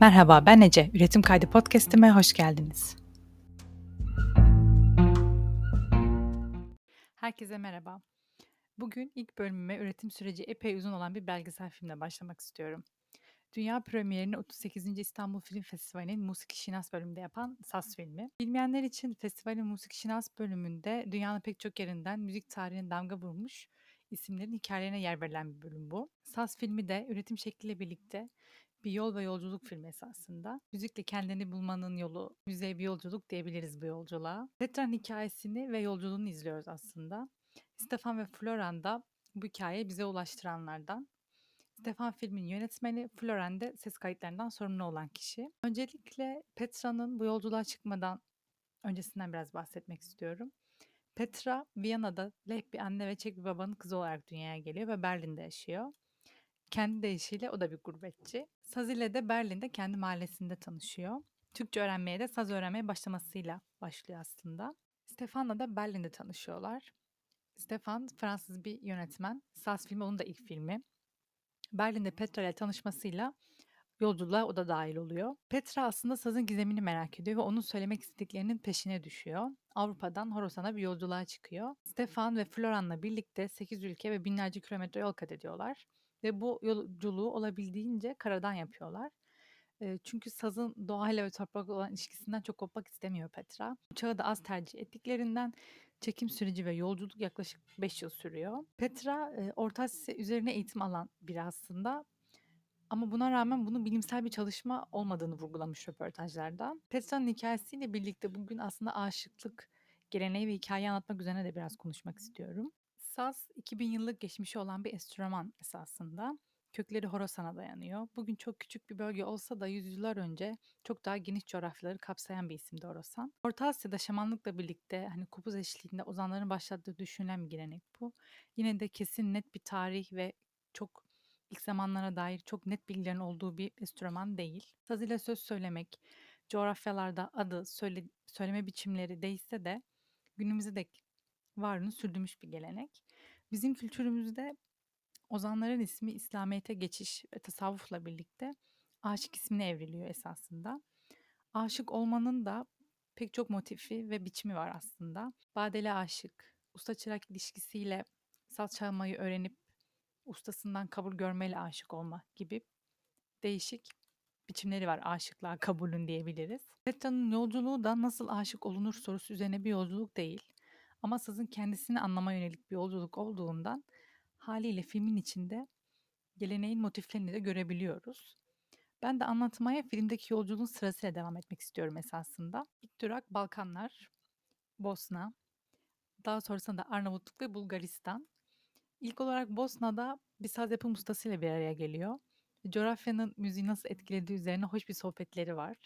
Merhaba ben Ece. Üretim Kaydı Podcast'ime hoş geldiniz. Herkese merhaba. Bugün ilk bölümüme üretim süreci epey uzun olan bir belgesel filmle başlamak istiyorum. Dünya premierini 38. İstanbul Film Festivali'nin Musik Şinas bölümünde yapan SAS filmi. Bilmeyenler için festivalin Musik Şinas bölümünde dünyanın pek çok yerinden müzik tarihine damga vurmuş isimlerin hikayelerine yer verilen bir bölüm bu. SAS filmi de üretim şekliyle birlikte bir yol ve yolculuk filmi esasında. Müzikle kendini bulmanın yolu, müzeye bir yolculuk diyebiliriz bu yolculuğa. Petra'nın hikayesini ve yolculuğunu izliyoruz aslında. Stefan ve Floran da bu hikayeyi bize ulaştıranlardan. Stefan filmin yönetmeni, Floren de ses kayıtlarından sorumlu olan kişi. Öncelikle Petra'nın bu yolculuğa çıkmadan öncesinden biraz bahsetmek istiyorum. Petra, Viyana'da Leh bir anne ve Çek bir babanın kızı olarak dünyaya geliyor ve Berlin'de yaşıyor. Kendi deyişiyle o da bir gurbetçi. Saz ile de Berlin'de kendi mahallesinde tanışıyor. Türkçe öğrenmeye de saz öğrenmeye başlamasıyla başlıyor aslında. Stefan'la da Berlin'de tanışıyorlar. Stefan Fransız bir yönetmen. Saz filmi onun da ilk filmi. Berlin'de Petra ile tanışmasıyla yolculuğa o da dahil oluyor. Petra aslında sazın gizemini merak ediyor ve onun söylemek istediklerinin peşine düşüyor. Avrupa'dan Horasan'a bir yolculuğa çıkıyor. Stefan ve Floran'la birlikte 8 ülke ve binlerce kilometre yol kat ediyorlar. Ve bu yolculuğu olabildiğince karadan yapıyorlar. E, çünkü sazın doğayla ve toprakla olan ilişkisinden çok kopmak istemiyor Petra. Uçağı da az tercih ettiklerinden çekim süreci ve yolculuk yaklaşık 5 yıl sürüyor. Petra e, Orta Asya üzerine eğitim alan biri aslında. Ama buna rağmen bunun bilimsel bir çalışma olmadığını vurgulamış röportajlarda. Petra'nın hikayesiyle birlikte bugün aslında aşıklık geleneği ve hikaye anlatmak üzerine de biraz konuşmak istiyorum. Saz 2000 yıllık geçmişi olan bir enstrüman esasında. Kökleri Horasan'a dayanıyor. Bugün çok küçük bir bölge olsa da yüzyıllar önce çok daha geniş coğrafyaları kapsayan bir isimdi Horasan. Orta Asya'da şamanlıkla birlikte hani kupuz eşliğinde ozanların başlattığı düşünülen bir gelenek bu. Yine de kesin net bir tarih ve çok ilk zamanlara dair çok net bilgilerin olduğu bir enstrüman değil. Saz ile söz söylemek, coğrafyalarda adı, söyle, söyleme biçimleri değişse de günümüze dek varlığını sürdürmüş bir gelenek. Bizim kültürümüzde ozanların ismi İslamiyet'e geçiş ve tasavvufla birlikte aşık ismine evriliyor esasında. Aşık olmanın da pek çok motifi ve biçimi var aslında. Badeli aşık, usta çırak ilişkisiyle saz çalmayı öğrenip ustasından kabul görmeyle aşık olma gibi değişik biçimleri var aşıklığa kabulün diyebiliriz. Petra'nın yolculuğu da nasıl aşık olunur sorusu üzerine bir yolculuk değil. Ama sazın kendisini anlama yönelik bir yolculuk olduğundan haliyle filmin içinde geleneğin motiflerini de görebiliyoruz. Ben de anlatmaya filmdeki yolculuğun sırasıyla devam etmek istiyorum esasında. İlk durak Balkanlar, Bosna, daha sonrasında da Arnavutluk ve Bulgaristan. İlk olarak Bosna'da bir saz yapım ustasıyla bir araya geliyor. Coğrafyanın müziği nasıl etkilediği üzerine hoş bir sohbetleri var.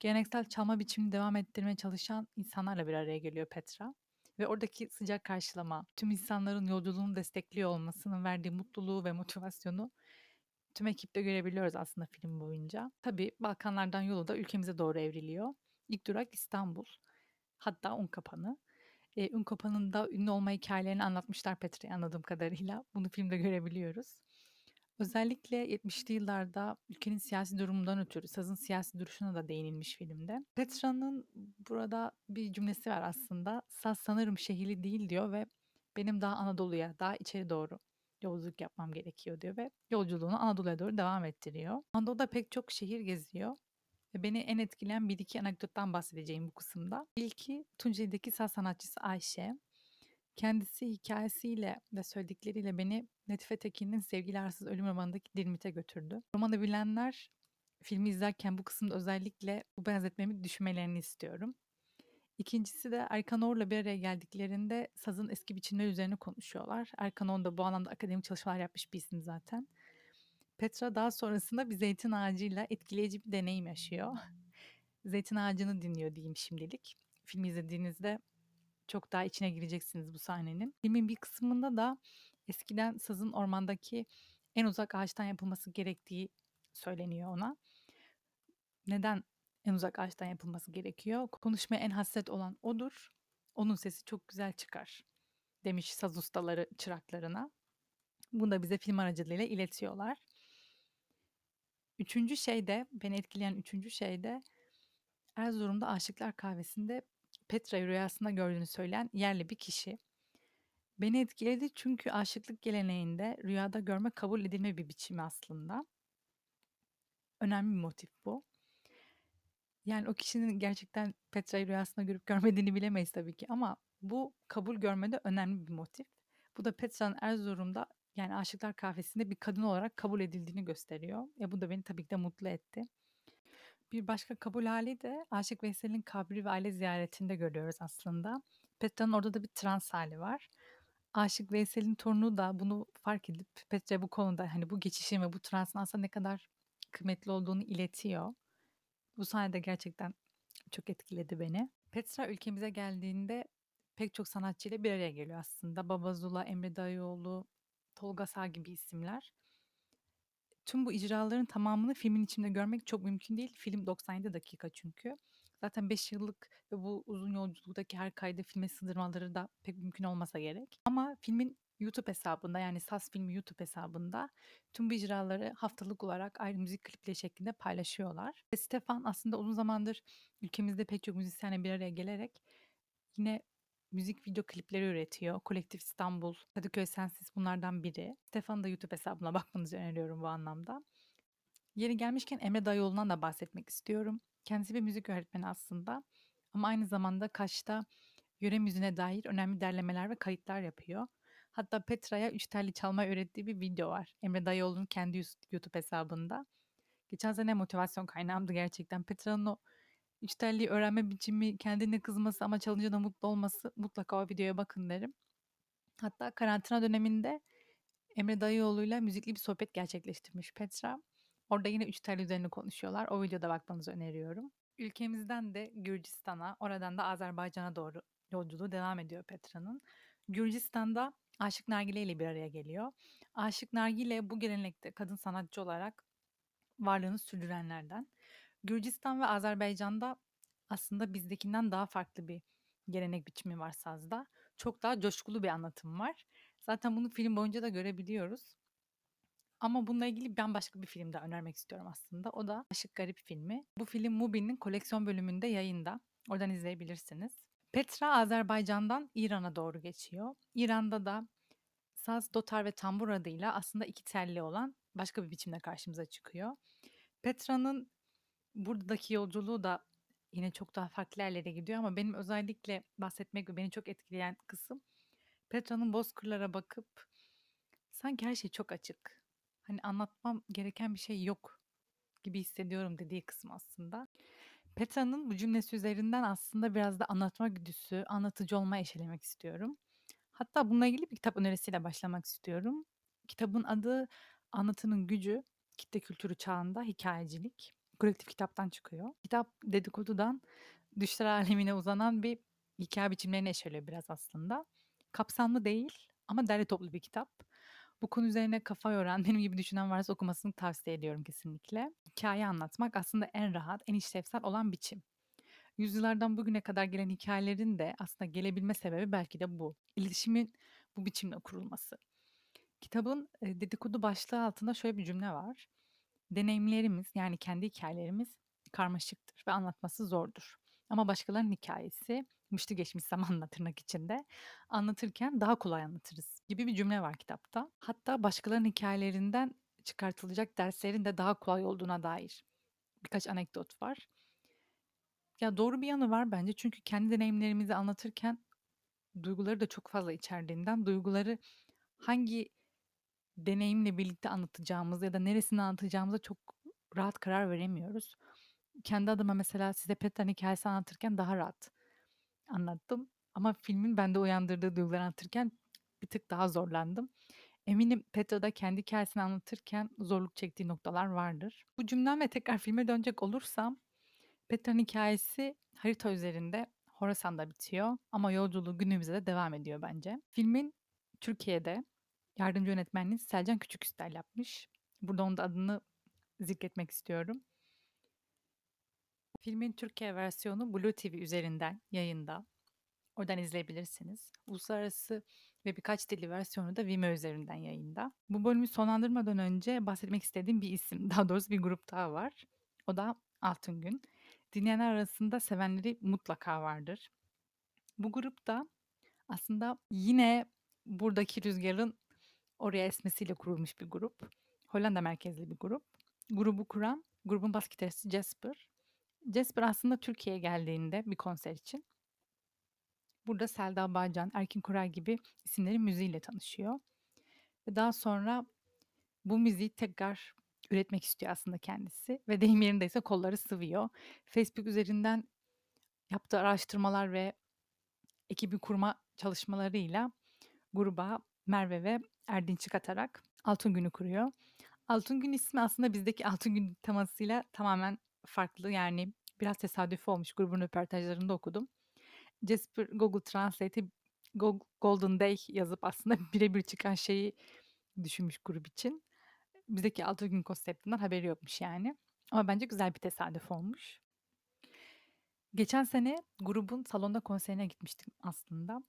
Geleneksel çalma biçimini devam ettirmeye çalışan insanlarla bir araya geliyor Petra. Ve oradaki sıcak karşılama, tüm insanların yolculuğunu destekliyor olmasının verdiği mutluluğu ve motivasyonu tüm ekipte görebiliyoruz aslında film boyunca. Tabii Balkanlardan yolu da ülkemize doğru evriliyor. İlk durak İstanbul. Hatta Unkapanı. E, Unkapanı'nın da ünlü olma hikayelerini anlatmışlar Petra'ya anladığım kadarıyla. Bunu filmde görebiliyoruz. Özellikle 70'li yıllarda ülkenin siyasi durumundan ötürü sazın siyasi duruşuna da değinilmiş filmde. Petra'nın burada bir cümlesi var aslında. Saz sanırım şehirli değil diyor ve benim daha Anadolu'ya, daha içeri doğru yolculuk yapmam gerekiyor diyor ve yolculuğunu Anadolu'ya doğru devam ettiriyor. Anadolu'da pek çok şehir geziyor. Ve beni en etkileyen bir iki anekdottan bahsedeceğim bu kısımda. İlki Tunceli'deki saz sanatçısı Ayşe. Kendisi hikâyesiyle ve söyledikleriyle beni Latife Tekin'in Sevgili Arsız Ölüm romanındaki Dilmit'e götürdü. Romanı bilenler filmi izlerken bu kısımda özellikle bu benzetmemi düşünmelerini istiyorum. İkincisi de Erkan Or'la bir araya geldiklerinde sazın eski biçimleri üzerine konuşuyorlar. Erkan Or da bu alanda akademik çalışmalar yapmış bir isim zaten. Petra daha sonrasında bir zeytin ağacıyla etkileyici bir deneyim yaşıyor. zeytin ağacını dinliyor diyeyim şimdilik. Filmi izlediğinizde çok daha içine gireceksiniz bu sahnenin. Filmin bir kısmında da eskiden sazın ormandaki en uzak ağaçtan yapılması gerektiği söyleniyor ona. Neden en uzak ağaçtan yapılması gerekiyor? Konuşmaya en hasret olan odur. Onun sesi çok güzel çıkar demiş saz ustaları çıraklarına. Bunu da bize film aracılığıyla iletiyorlar. Üçüncü şey de, beni etkileyen üçüncü şey de Erzurum'da Aşıklar Kahvesi'nde Petra'yı rüyasında gördüğünü söyleyen yerli bir kişi. Beni etkiledi çünkü aşıklık geleneğinde rüyada görme kabul edilme bir biçimi aslında. Önemli bir motif bu. Yani o kişinin gerçekten Petra'yı rüyasında görüp görmediğini bilemeyiz tabii ki ama bu kabul görmede önemli bir motif. Bu da Petra'nın Erzurum'da yani Aşıklar Kahvesi'nde bir kadın olarak kabul edildiğini gösteriyor. E bu da beni tabii ki de mutlu etti. Bir başka kabul hali de Aşık Veysel'in kabri ve aile ziyaretinde görüyoruz aslında. Petra'nın orada da bir trans hali var. Aşık Veysel'in torunu da bunu fark edip Petra bu konuda hani bu geçişin ve bu transın aslında ne kadar kıymetli olduğunu iletiyor. Bu sahnede gerçekten çok etkiledi beni. Petra ülkemize geldiğinde pek çok sanatçıyla bir araya geliyor aslında. Baba Zula, Emre Dayıoğlu, Tolga Sağ gibi isimler. Tüm bu icraların tamamını filmin içinde görmek çok mümkün değil. Film 97 dakika çünkü. Zaten 5 yıllık ve bu uzun yolculuktaki her kaydı filme sığdırmaları da pek mümkün olmasa gerek. Ama filmin YouTube hesabında yani SAS Filmi YouTube hesabında tüm bu icraları haftalık olarak ayrı müzik klipleri şeklinde paylaşıyorlar. Ve Stefan aslında uzun zamandır ülkemizde pek çok müzisyenle bir araya gelerek yine müzik video klipleri üretiyor. Kolektif İstanbul, Kadıköy Sensiz bunlardan biri. Stefan'ın da YouTube hesabına bakmanızı öneriyorum bu anlamda. Yeri gelmişken Emre Dayıoğlu'ndan da bahsetmek istiyorum. Kendisi bir müzik öğretmeni aslında. Ama aynı zamanda Kaş'ta yöre müziğine dair önemli derlemeler ve kayıtlar yapıyor. Hatta Petra'ya üç telli çalmayı öğrettiği bir video var. Emre Dayıoğlu'nun kendi YouTube hesabında. Geçen sene motivasyon kaynağımdı gerçekten. Petra'nın o telliyi öğrenme biçimi, kendine kızması ama çalınca da mutlu olması mutlaka o videoya bakın derim. Hatta karantina döneminde Emre Dayıoğlu'yla müzikli bir sohbet gerçekleştirmiş Petra. Orada yine üç telli üzerine konuşuyorlar. O videoda bakmanızı öneriyorum. Ülkemizden de Gürcistan'a, oradan da Azerbaycan'a doğru yolculuğu devam ediyor Petra'nın. Gürcistan'da Aşık Nargile ile bir araya geliyor. Aşık Nargile bu gelenekte kadın sanatçı olarak varlığını sürdürenlerden. Gürcistan ve Azerbaycan'da aslında bizdekinden daha farklı bir gelenek biçimi var sazda. Çok daha coşkulu bir anlatım var. Zaten bunu film boyunca da görebiliyoruz. Ama bununla ilgili ben başka bir film daha önermek istiyorum aslında. O da Aşık Garip filmi. Bu film Mubi'nin koleksiyon bölümünde yayında. Oradan izleyebilirsiniz. Petra Azerbaycan'dan İran'a doğru geçiyor. İran'da da saz, dotar ve tambur adıyla aslında iki telli olan başka bir biçimde karşımıza çıkıyor. Petra'nın buradaki yolculuğu da yine çok daha farklı yerlere gidiyor ama benim özellikle bahsetmek ve beni çok etkileyen kısım Petra'nın bozkırlara bakıp sanki her şey çok açık. Hani anlatmam gereken bir şey yok gibi hissediyorum dediği kısım aslında. Petra'nın bu cümlesi üzerinden aslında biraz da anlatma güdüsü, anlatıcı olma eşelemek istiyorum. Hatta bununla ilgili bir kitap önerisiyle başlamak istiyorum. Kitabın adı Anlatının Gücü, Kitle Kültürü Çağında Hikayecilik. Kolektif kitaptan çıkıyor. Kitap dedikodudan düşler alemine uzanan bir hikaye biçimlerini eşeliyor biraz aslında. Kapsamlı değil ama derli toplu bir kitap. Bu konu üzerine kafa yoran, benim gibi düşünen varsa okumasını tavsiye ediyorum kesinlikle. Hikaye anlatmak aslında en rahat, en işlevsel olan biçim. Yüzyıllardan bugüne kadar gelen hikayelerin de aslında gelebilme sebebi belki de bu. İletişimin bu biçimle kurulması. Kitabın dedikodu başlığı altında şöyle bir cümle var. Deneyimlerimiz yani kendi hikayelerimiz karmaşıktır ve anlatması zordur. Ama başkalarının hikayesi mıştı geçmiş zamanla tırnak içinde anlatırken daha kolay anlatırız gibi bir cümle var kitapta. Hatta başkalarının hikayelerinden çıkartılacak derslerin de daha kolay olduğuna dair birkaç anekdot var. Ya doğru bir yanı var bence çünkü kendi deneyimlerimizi anlatırken duyguları da çok fazla içerdiğinden duyguları hangi deneyimle birlikte anlatacağımız ya da neresini anlatacağımıza çok rahat karar veremiyoruz. Kendi adıma mesela size Petra'nın hikayesi anlatırken daha rahat anlattım. Ama filmin bende uyandırdığı duyguları anlatırken bir tık daha zorlandım. Eminim Petra da kendi hikayesini anlatırken zorluk çektiği noktalar vardır. Bu cümlem ve tekrar filme dönecek olursam Petra'nın hikayesi harita üzerinde Horasan'da bitiyor ama yolculuğu günümüze de devam ediyor bence. Filmin Türkiye'de yardımcı yönetmenliği Selcan Küçüküster yapmış. Burada onun da adını zikretmek istiyorum. Filmin Türkiye versiyonu Blue TV üzerinden yayında. Oradan izleyebilirsiniz. Uluslararası ve birkaç dilli versiyonu da Vimeo üzerinden yayında. Bu bölümü sonlandırmadan önce bahsetmek istediğim bir isim, daha doğrusu bir grup daha var. O da Altın Gün. Dinleyenler arasında sevenleri mutlaka vardır. Bu grupta aslında yine buradaki rüzgarın oraya esmesiyle kurulmuş bir grup. Hollanda merkezli bir grup. Grubu kuran grubun bas gitaristi Jasper. Jasper aslında Türkiye'ye geldiğinde bir konser için burada Selda Bağcan, Erkin Koray gibi isimlerin müziğiyle tanışıyor. Ve daha sonra bu müziği tekrar üretmek istiyor aslında kendisi ve deyim yerindeyse kolları sıvıyor. Facebook üzerinden yaptığı araştırmalar ve ekibi kurma çalışmalarıyla gruba Merve ve Erdinç'i katarak Altın Günü kuruyor. Altın Gün ismi aslında bizdeki Altın Gün temasıyla tamamen farklı. Yani biraz tesadüf olmuş. Grubun röportajlarında okudum. Jasper Google Translate'e Golden Day yazıp aslında birebir çıkan şeyi düşünmüş grup için. Bizdeki Altın Gün konseptinden haberi yokmuş yani. Ama bence güzel bir tesadüf olmuş. Geçen sene grubun salonda konserine gitmiştim aslında.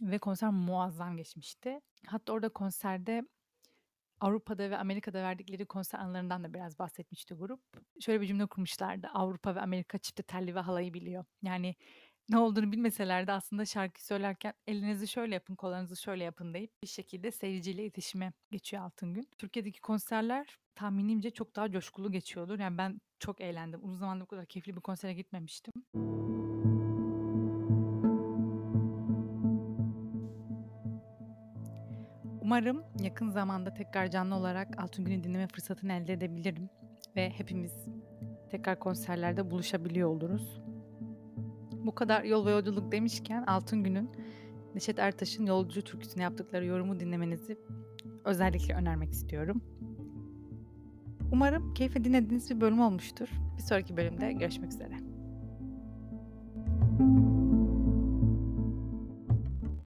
Ve konser muazzam geçmişti. Hatta orada konserde Avrupa'da ve Amerika'da verdikleri konser anlarından da biraz bahsetmişti grup. Şöyle bir cümle kurmuşlardı. Avrupa ve Amerika çifte telli ve halayı biliyor. Yani ne olduğunu bilmeseler de aslında şarkı söylerken elinizi şöyle yapın, kollarınızı şöyle yapın deyip bir şekilde seyirciyle iletişime geçiyor Altın Gün. Türkiye'deki konserler tahminimce çok daha coşkulu geçiyordur. Yani ben çok eğlendim. Uzun zamandır bu kadar keyifli bir konsere gitmemiştim. Umarım yakın zamanda tekrar canlı olarak Altın Gün'ü dinleme fırsatını elde edebilirim ve hepimiz tekrar konserlerde buluşabiliyor oluruz. Bu kadar yol ve yolculuk demişken Altın Gün'ün Neşet Ertaş'ın Yolcu türküsüne yaptıkları yorumu dinlemenizi özellikle önermek istiyorum. Umarım keyifle dinlediğiniz bir bölüm olmuştur. Bir sonraki bölümde görüşmek üzere.